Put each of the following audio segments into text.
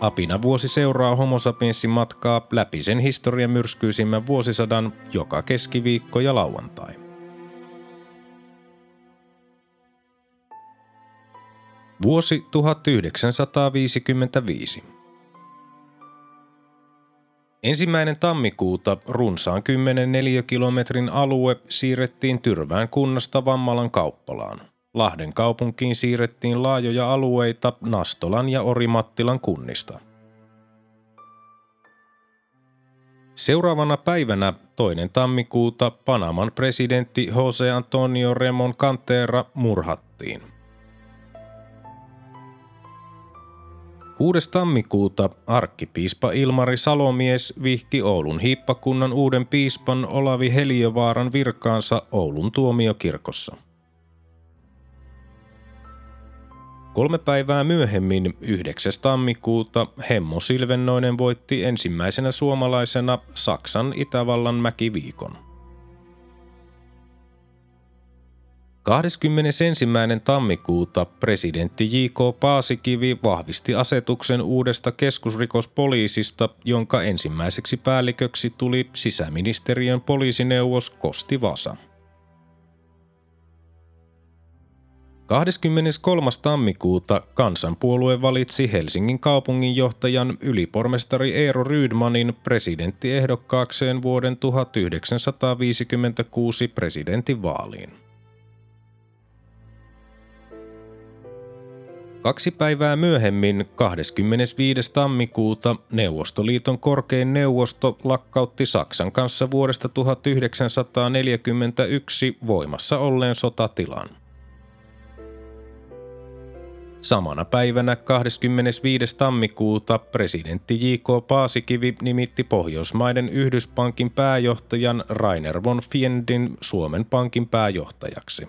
Apina vuosi seuraa homo sapiensin matkaa läpi sen historian myrskyisimmän vuosisadan joka keskiviikko ja lauantai. Vuosi 1955. Ensimmäinen tammikuuta runsaan 10 neliökilometrin alue siirrettiin Tyrvään kunnasta Vammalan kauppalaan. Lahden kaupunkiin siirrettiin laajoja alueita Nastolan ja Orimattilan kunnista. Seuraavana päivänä toinen tammikuuta Panaman presidentti Jose Antonio Remon Cantera murhattiin. 6. tammikuuta arkkipiispa Ilmari Salomies vihki Oulun hiippakunnan uuden piispan Olavi Heliövaaran virkaansa Oulun tuomiokirkossa. Kolme päivää myöhemmin, 9. tammikuuta, Hemmo Silvennoinen voitti ensimmäisenä suomalaisena Saksan Itävallan mäkiviikon. 21. tammikuuta presidentti J.K. Paasikivi vahvisti asetuksen uudesta keskusrikospoliisista, jonka ensimmäiseksi päälliköksi tuli sisäministeriön poliisineuvos Kosti Vasa. 23. tammikuuta kansanpuolue valitsi Helsingin kaupunginjohtajan ylipormestari Eero Rydmanin presidenttiehdokkaakseen vuoden 1956 presidentinvaaliin. Kaksi päivää myöhemmin, 25. tammikuuta, Neuvostoliiton korkein neuvosto lakkautti Saksan kanssa vuodesta 1941 voimassa olleen sotatilan. Samana päivänä 25. tammikuuta presidentti J.K. Paasikivi nimitti Pohjoismaiden Yhdyspankin pääjohtajan Rainer von Fiendin Suomen Pankin pääjohtajaksi.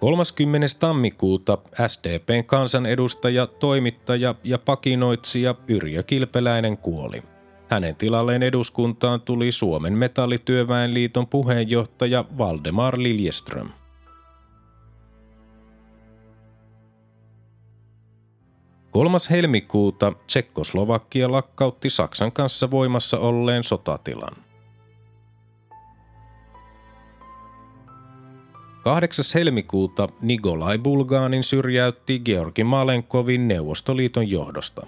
30. tammikuuta SDPn kansanedustaja, toimittaja ja pakinoitsija Yrjö Kilpeläinen kuoli. Hänen tilalleen eduskuntaan tuli Suomen metallityöväenliiton puheenjohtaja Valdemar Liljeström. 3. helmikuuta Tsekkoslovakia lakkautti Saksan kanssa voimassa olleen sotatilan. 8. helmikuuta Nikolai Bulgaanin syrjäytti Georgi Malenkovin Neuvostoliiton johdosta.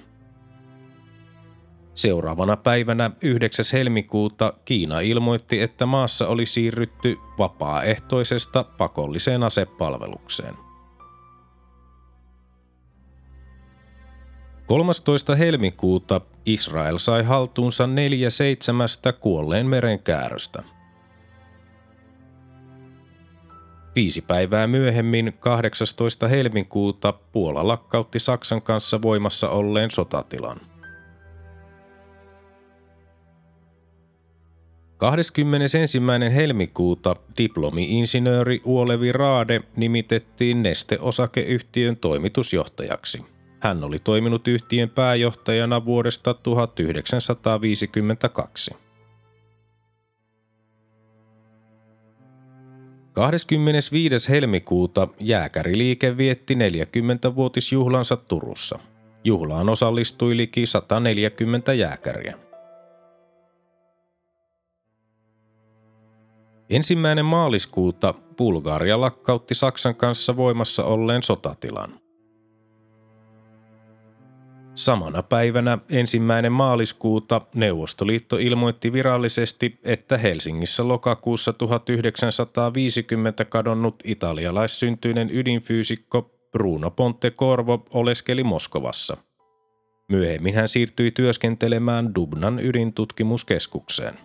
Seuraavana päivänä 9. helmikuuta Kiina ilmoitti, että maassa oli siirrytty vapaaehtoisesta pakolliseen asepalvelukseen. 13. helmikuuta Israel sai haltuunsa neljä seitsemästä kuolleen merenkääröstä. Viisi päivää myöhemmin, 18. helmikuuta, Puola lakkautti Saksan kanssa voimassa olleen sotatilan. 21. helmikuuta diplomi-insinööri Uolevi Raade nimitettiin Neste-osakeyhtiön toimitusjohtajaksi – hän oli toiminut yhtiön pääjohtajana vuodesta 1952. 25. helmikuuta jääkäriliike vietti 40-vuotisjuhlansa Turussa. Juhlaan osallistui liki 140 jääkäriä. Ensimmäinen maaliskuuta Bulgaria lakkautti Saksan kanssa voimassa olleen sotatilan. Samana päivänä ensimmäinen maaliskuuta Neuvostoliitto ilmoitti virallisesti, että Helsingissä lokakuussa 1950 kadonnut italialaissyntyinen ydinfyysikko Bruno Ponte Corvo oleskeli Moskovassa. Myöhemmin hän siirtyi työskentelemään Dubnan ydintutkimuskeskukseen.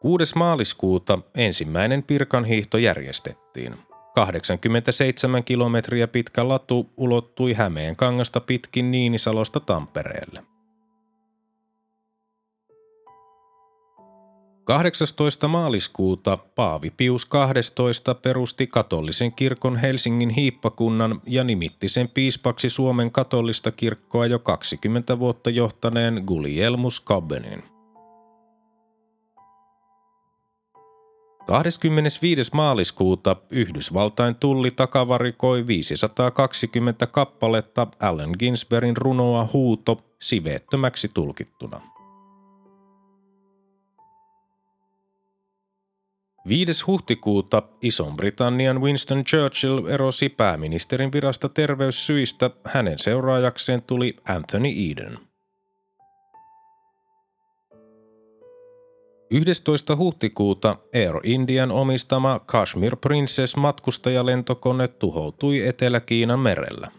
Kuudes maaliskuuta ensimmäinen pirkanhiihto järjestettiin – 87 kilometriä pitkä latu ulottui Hämeen kangasta pitkin Niinisalosta Tampereelle. 18. maaliskuuta Paavi Pius 12 perusti katolisen kirkon Helsingin hiippakunnan ja nimitti sen piispaksi Suomen katolista kirkkoa jo 20 vuotta johtaneen Gulielmus Kabbenin. 25. maaliskuuta Yhdysvaltain tulli takavarikoi 520 kappaletta Allen Ginsbergin runoa Huuto siveettömäksi tulkittuna. 5. huhtikuuta Ison-Britannian Winston Churchill erosi pääministerin virasta terveyssyistä, hänen seuraajakseen tuli Anthony Eden. 11. huhtikuuta Air Indian omistama Kashmir Princess matkustajalentokone tuhoutui Etelä-Kiinan merellä.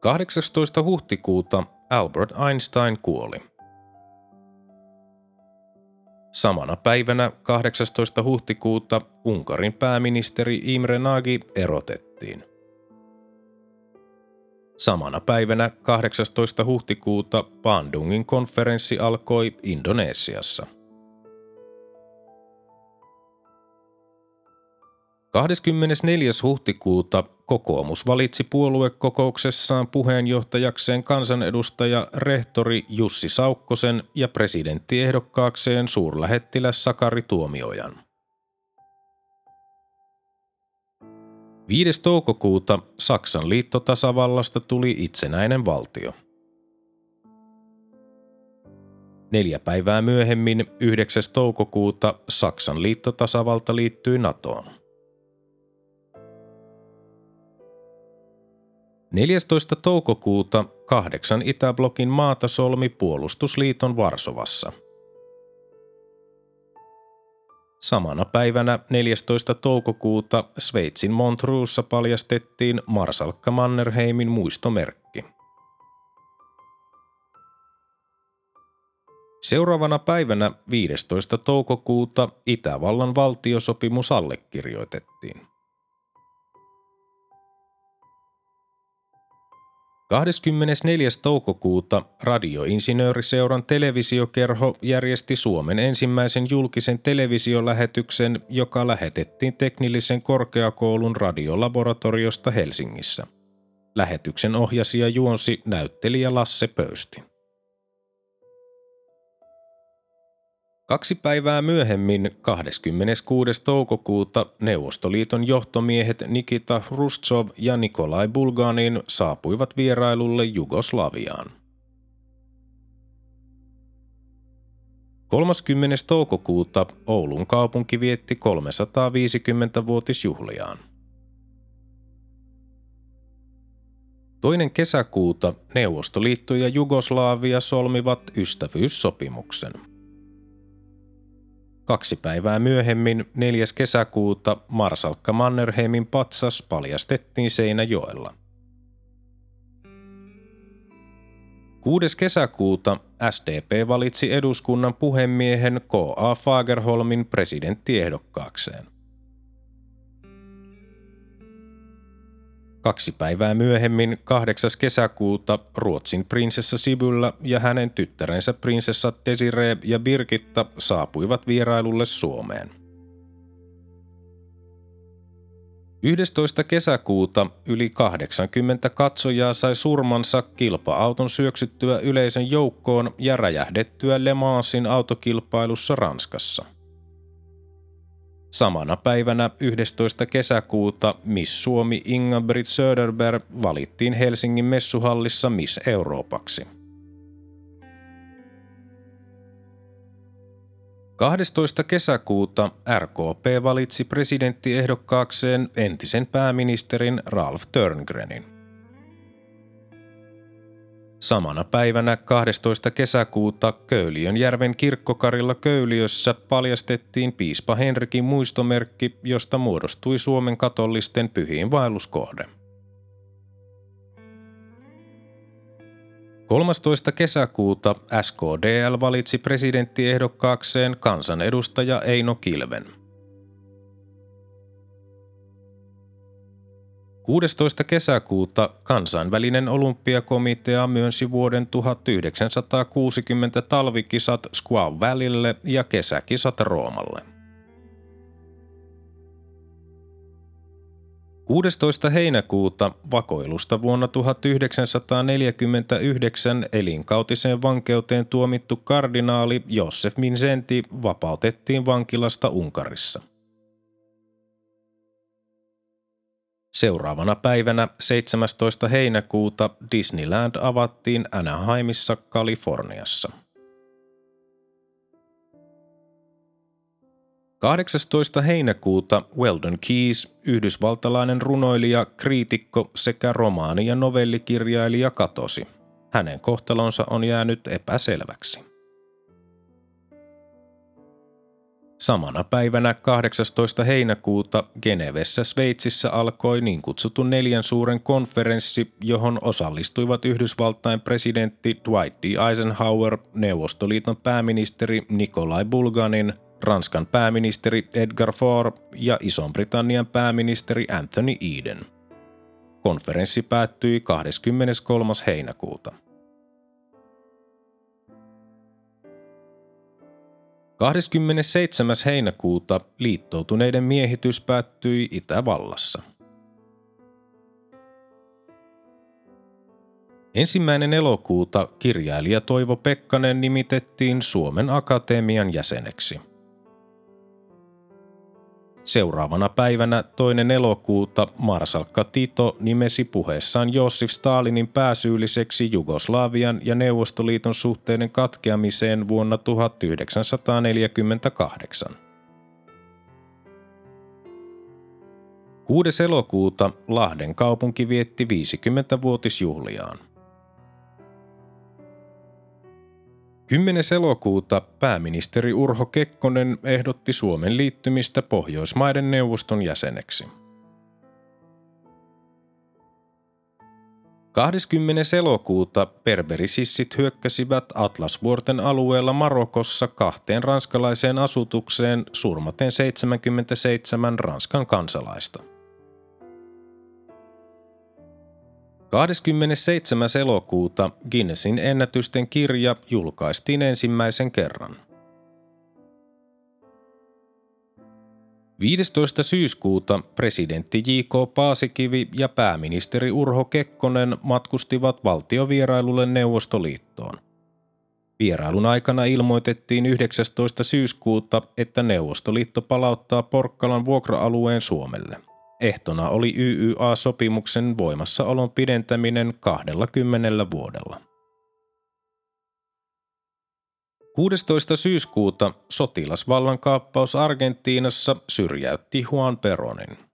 18. huhtikuuta Albert Einstein kuoli. Samana päivänä 18. huhtikuuta Unkarin pääministeri Imre Nagy erotettiin. Samana päivänä 18. huhtikuuta Bandungin konferenssi alkoi Indonesiassa. 24. huhtikuuta kokoomus valitsi puoluekokouksessaan puheenjohtajakseen kansanedustaja rehtori Jussi Saukkosen ja presidenttiehdokkaakseen suurlähettiläs Sakari Tuomiojan. 5. toukokuuta Saksan liittotasavallasta tuli itsenäinen valtio. Neljä päivää myöhemmin, 9. toukokuuta, Saksan liittotasavalta liittyi NATOon. 14. toukokuuta kahdeksan Itäblokin maata solmi puolustusliiton Varsovassa. Samana päivänä 14. toukokuuta Sveitsin Montreuxssa paljastettiin Marsalkka Mannerheimin muistomerkki. Seuraavana päivänä 15. toukokuuta Itävallan valtiosopimus allekirjoitettiin. 24. toukokuuta Radioinsinööriseuran televisiokerho järjesti Suomen ensimmäisen julkisen televisiolähetyksen, joka lähetettiin teknillisen korkeakoulun radiolaboratoriosta Helsingissä. Lähetyksen ohjasi ja juonsi näyttelijä Lasse Pöysti. Kaksi päivää myöhemmin, 26. toukokuuta, Neuvostoliiton johtomiehet Nikita Hrustsov ja Nikolai Bulganin saapuivat vierailulle Jugoslaviaan. 30. toukokuuta Oulun kaupunki vietti 350-vuotisjuhliaan. Toinen kesäkuuta Neuvostoliitto ja Jugoslavia solmivat ystävyyssopimuksen – Kaksi päivää myöhemmin, 4. kesäkuuta, Marsalkka Mannerheimin patsas paljastettiin Seinäjoella. 6. kesäkuuta SDP valitsi eduskunnan puhemiehen K.A. Fagerholmin presidenttiehdokkaakseen. Kaksi päivää myöhemmin, 8. kesäkuuta, Ruotsin prinsessa Sibyllä ja hänen tyttärensä prinsessa Desiree ja Birgitta saapuivat vierailulle Suomeen. 11. kesäkuuta yli 80 katsojaa sai surmansa kilpa-auton syöksyttyä yleisön joukkoon ja räjähdettyä Le Mansin autokilpailussa Ranskassa – Samana päivänä 11. kesäkuuta Miss Suomi Inga-Britt Söderberg valittiin Helsingin messuhallissa Miss Euroopaksi. 12. kesäkuuta RKP valitsi presidenttiehdokkaakseen entisen pääministerin Ralf Törngrenin. Samana päivänä 12. kesäkuuta Köyliönjärven kirkkokarilla Köyliössä paljastettiin piispa Henrikin muistomerkki, josta muodostui Suomen katolisten pyhiin vaelluskohde. 13. kesäkuuta SKDL valitsi presidenttiehdokkaakseen kansanedustaja Eino Kilven – 16. kesäkuuta kansainvälinen olympiakomitea myönsi vuoden 1960 talvikisat Squaw Valleylle ja kesäkisat Roomalle. 16. heinäkuuta vakoilusta vuonna 1949 elinkautiseen vankeuteen tuomittu kardinaali Josef Minzenti vapautettiin vankilasta Unkarissa. Seuraavana päivänä 17. heinäkuuta Disneyland avattiin Anaheimissa, Kaliforniassa. 18. heinäkuuta Weldon Keys, yhdysvaltalainen runoilija, kriitikko sekä romaani- ja novellikirjailija katosi. Hänen kohtalonsa on jäänyt epäselväksi. Samana päivänä 18. heinäkuuta Genevessä Sveitsissä alkoi niin kutsuttu neljän suuren konferenssi, johon osallistuivat Yhdysvaltain presidentti Dwight D. Eisenhower, Neuvostoliiton pääministeri Nikolai Bulganin, Ranskan pääministeri Edgar Faure ja Ison-Britannian pääministeri Anthony Eden. Konferenssi päättyi 23. heinäkuuta. 27. heinäkuuta liittoutuneiden miehitys päättyi Itävallassa. Ensimmäinen elokuuta kirjailija Toivo Pekkanen nimitettiin Suomen Akatemian jäseneksi – Seuraavana päivänä toinen elokuuta Marsalkka Tito nimesi puheessaan Josif Stalinin pääsyylliseksi Jugoslavian ja Neuvostoliiton suhteiden katkeamiseen vuonna 1948. 6. elokuuta Lahden kaupunki vietti 50-vuotisjuhliaan. 10. elokuuta pääministeri Urho Kekkonen ehdotti Suomen liittymistä Pohjoismaiden neuvoston jäseneksi. 20. elokuuta perberisissit hyökkäsivät Atlasvuorten alueella Marokossa kahteen ranskalaiseen asutukseen surmaten 77 Ranskan kansalaista. 27. elokuuta Guinnessin ennätysten kirja julkaistiin ensimmäisen kerran. 15. syyskuuta presidentti J.K. Paasikivi ja pääministeri Urho Kekkonen matkustivat valtiovierailulle Neuvostoliittoon. Vierailun aikana ilmoitettiin 19. syyskuuta, että Neuvostoliitto palauttaa Porkkalan vuokra-alueen Suomelle – Ehtona oli YYA-sopimuksen voimassaolon pidentäminen 20 vuodella. 16. syyskuuta sotilasvallankaappaus Argentiinassa syrjäytti Juan Peronin.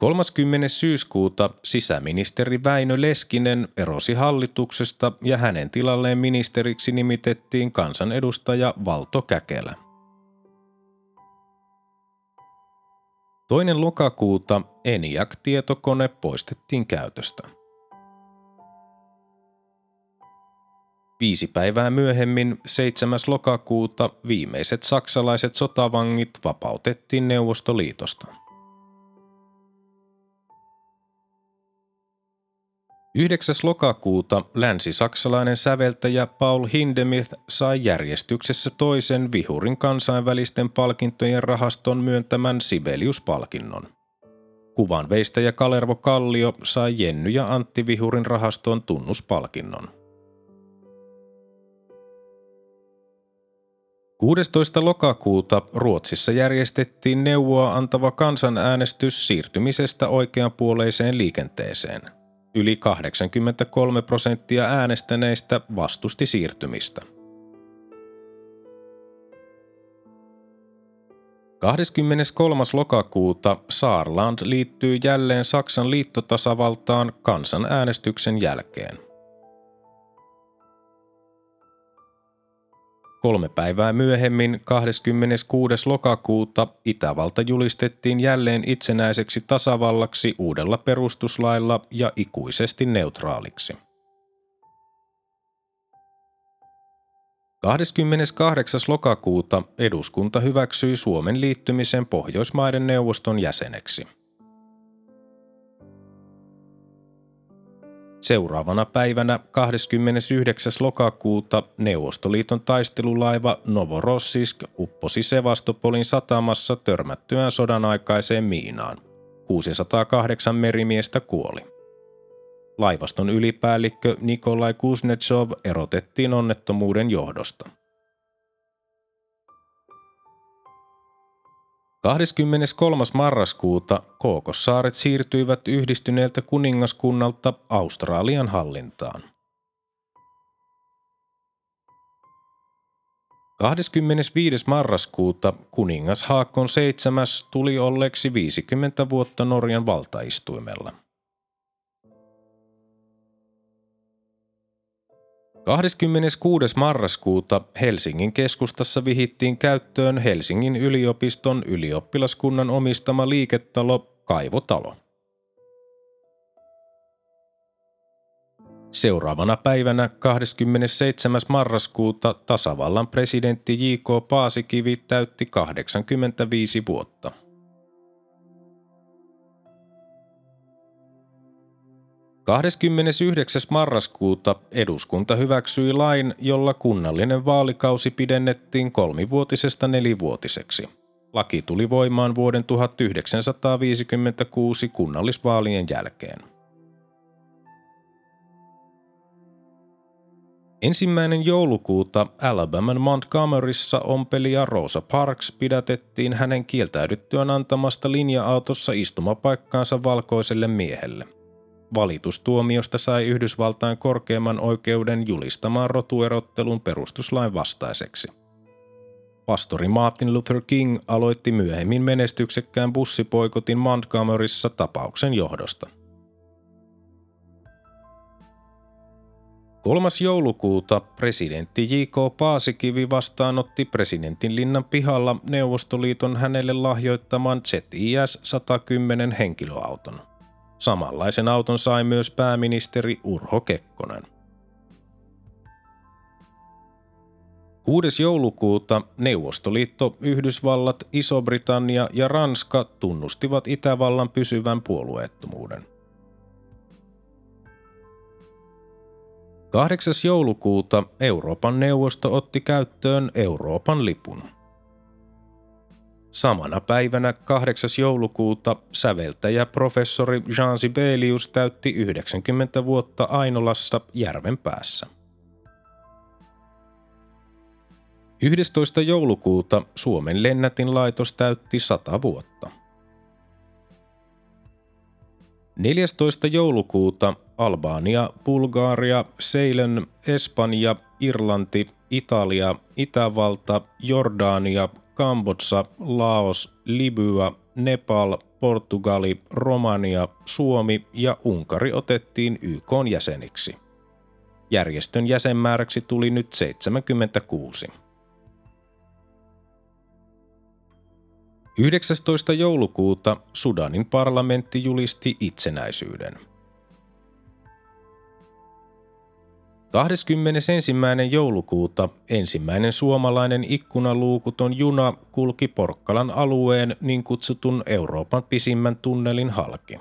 30. syyskuuta sisäministeri Väinö Leskinen erosi hallituksesta ja hänen tilalleen ministeriksi nimitettiin kansanedustaja Valto Käkelä. Toinen lokakuuta ENIAC-tietokone poistettiin käytöstä. Viisi päivää myöhemmin, 7. lokakuuta, viimeiset saksalaiset sotavangit vapautettiin Neuvostoliitosta. 9. lokakuuta länsi-saksalainen säveltäjä Paul Hindemith sai järjestyksessä toisen Vihurin kansainvälisten palkintojen rahaston myöntämän Sibelius-palkinnon. Kuvan veistäjä Kalervo Kallio sai Jenny ja Antti Vihurin rahaston tunnuspalkinnon. 16. lokakuuta Ruotsissa järjestettiin neuvoa antava kansanäänestys siirtymisestä oikeanpuoleiseen liikenteeseen – Yli 83 prosenttia äänestäneistä vastusti siirtymistä. 23. lokakuuta Saarland liittyy jälleen Saksan liittotasavaltaan kansanäänestyksen jälkeen. Kolme päivää myöhemmin, 26. lokakuuta, Itävalta julistettiin jälleen itsenäiseksi tasavallaksi uudella perustuslailla ja ikuisesti neutraaliksi. 28. lokakuuta eduskunta hyväksyi Suomen liittymisen Pohjoismaiden neuvoston jäseneksi. Seuraavana päivänä 29. lokakuuta Neuvostoliiton taistelulaiva Novorossisk upposi Sevastopolin satamassa törmättyään sodan aikaiseen miinaan. 608 merimiestä kuoli. Laivaston ylipäällikkö Nikolai Kuznetsov erotettiin onnettomuuden johdosta. 23. marraskuuta Kookossaaret siirtyivät yhdistyneeltä kuningaskunnalta Australian hallintaan. 25. marraskuuta kuningas Haakon 7. tuli olleeksi 50 vuotta Norjan valtaistuimella. 26. marraskuuta Helsingin keskustassa vihittiin käyttöön Helsingin yliopiston ylioppilaskunnan omistama liiketalo Kaivotalo. Seuraavana päivänä 27. marraskuuta tasavallan presidentti J.K. Paasikivi täytti 85 vuotta. 29. marraskuuta eduskunta hyväksyi lain, jolla kunnallinen vaalikausi pidennettiin kolmivuotisesta nelivuotiseksi. Laki tuli voimaan vuoden 1956 kunnallisvaalien jälkeen. Ensimmäinen joulukuuta Alabaman Montgomeryssa ompelija Rosa Parks pidätettiin hänen kieltäydyttyään antamasta linja-autossa istumapaikkaansa valkoiselle miehelle. Valitustuomiosta sai Yhdysvaltain korkeimman oikeuden julistamaan rotuerottelun perustuslain vastaiseksi. Pastori Martin Luther King aloitti myöhemmin menestyksekkään bussipoikotin Montgomeryssa tapauksen johdosta. 3. joulukuuta presidentti J.K. Paasikivi vastaanotti presidentin linnan pihalla Neuvostoliiton hänelle lahjoittaman ZIS 110 henkilöauton. Samanlaisen auton sai myös pääministeri Urho Kekkonen. 6. joulukuuta Neuvostoliitto, Yhdysvallat, Iso-Britannia ja Ranska tunnustivat Itävallan pysyvän puolueettomuuden. 8. joulukuuta Euroopan neuvosto otti käyttöön Euroopan lipun. Samana päivänä 8. joulukuuta säveltäjä professori Jean Sibelius täytti 90 vuotta Ainolassa järven päässä. 11. joulukuuta Suomen lennätin laitos täytti 100 vuotta. 14. joulukuuta Albania, Bulgaria, Ceylon, Espanja, Irlanti, Italia, Itävalta, Jordania, Kambodsa, Laos, Libya, Nepal, Portugali, Romania, Suomi ja Unkari otettiin YK jäseniksi. Järjestön jäsenmääräksi tuli nyt 76. 19. joulukuuta Sudanin parlamentti julisti itsenäisyyden – 21. joulukuuta ensimmäinen suomalainen ikkunaluukuton juna kulki Porkkalan alueen niin kutsutun Euroopan pisimmän tunnelin halki.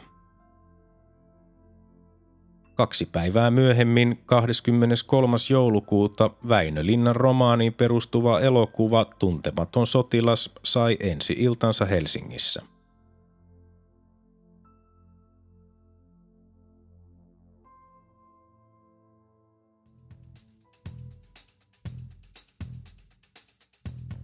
Kaksi päivää myöhemmin, 23. joulukuuta, Väinö Linnan romaaniin perustuva elokuva Tuntematon sotilas sai ensi iltansa Helsingissä.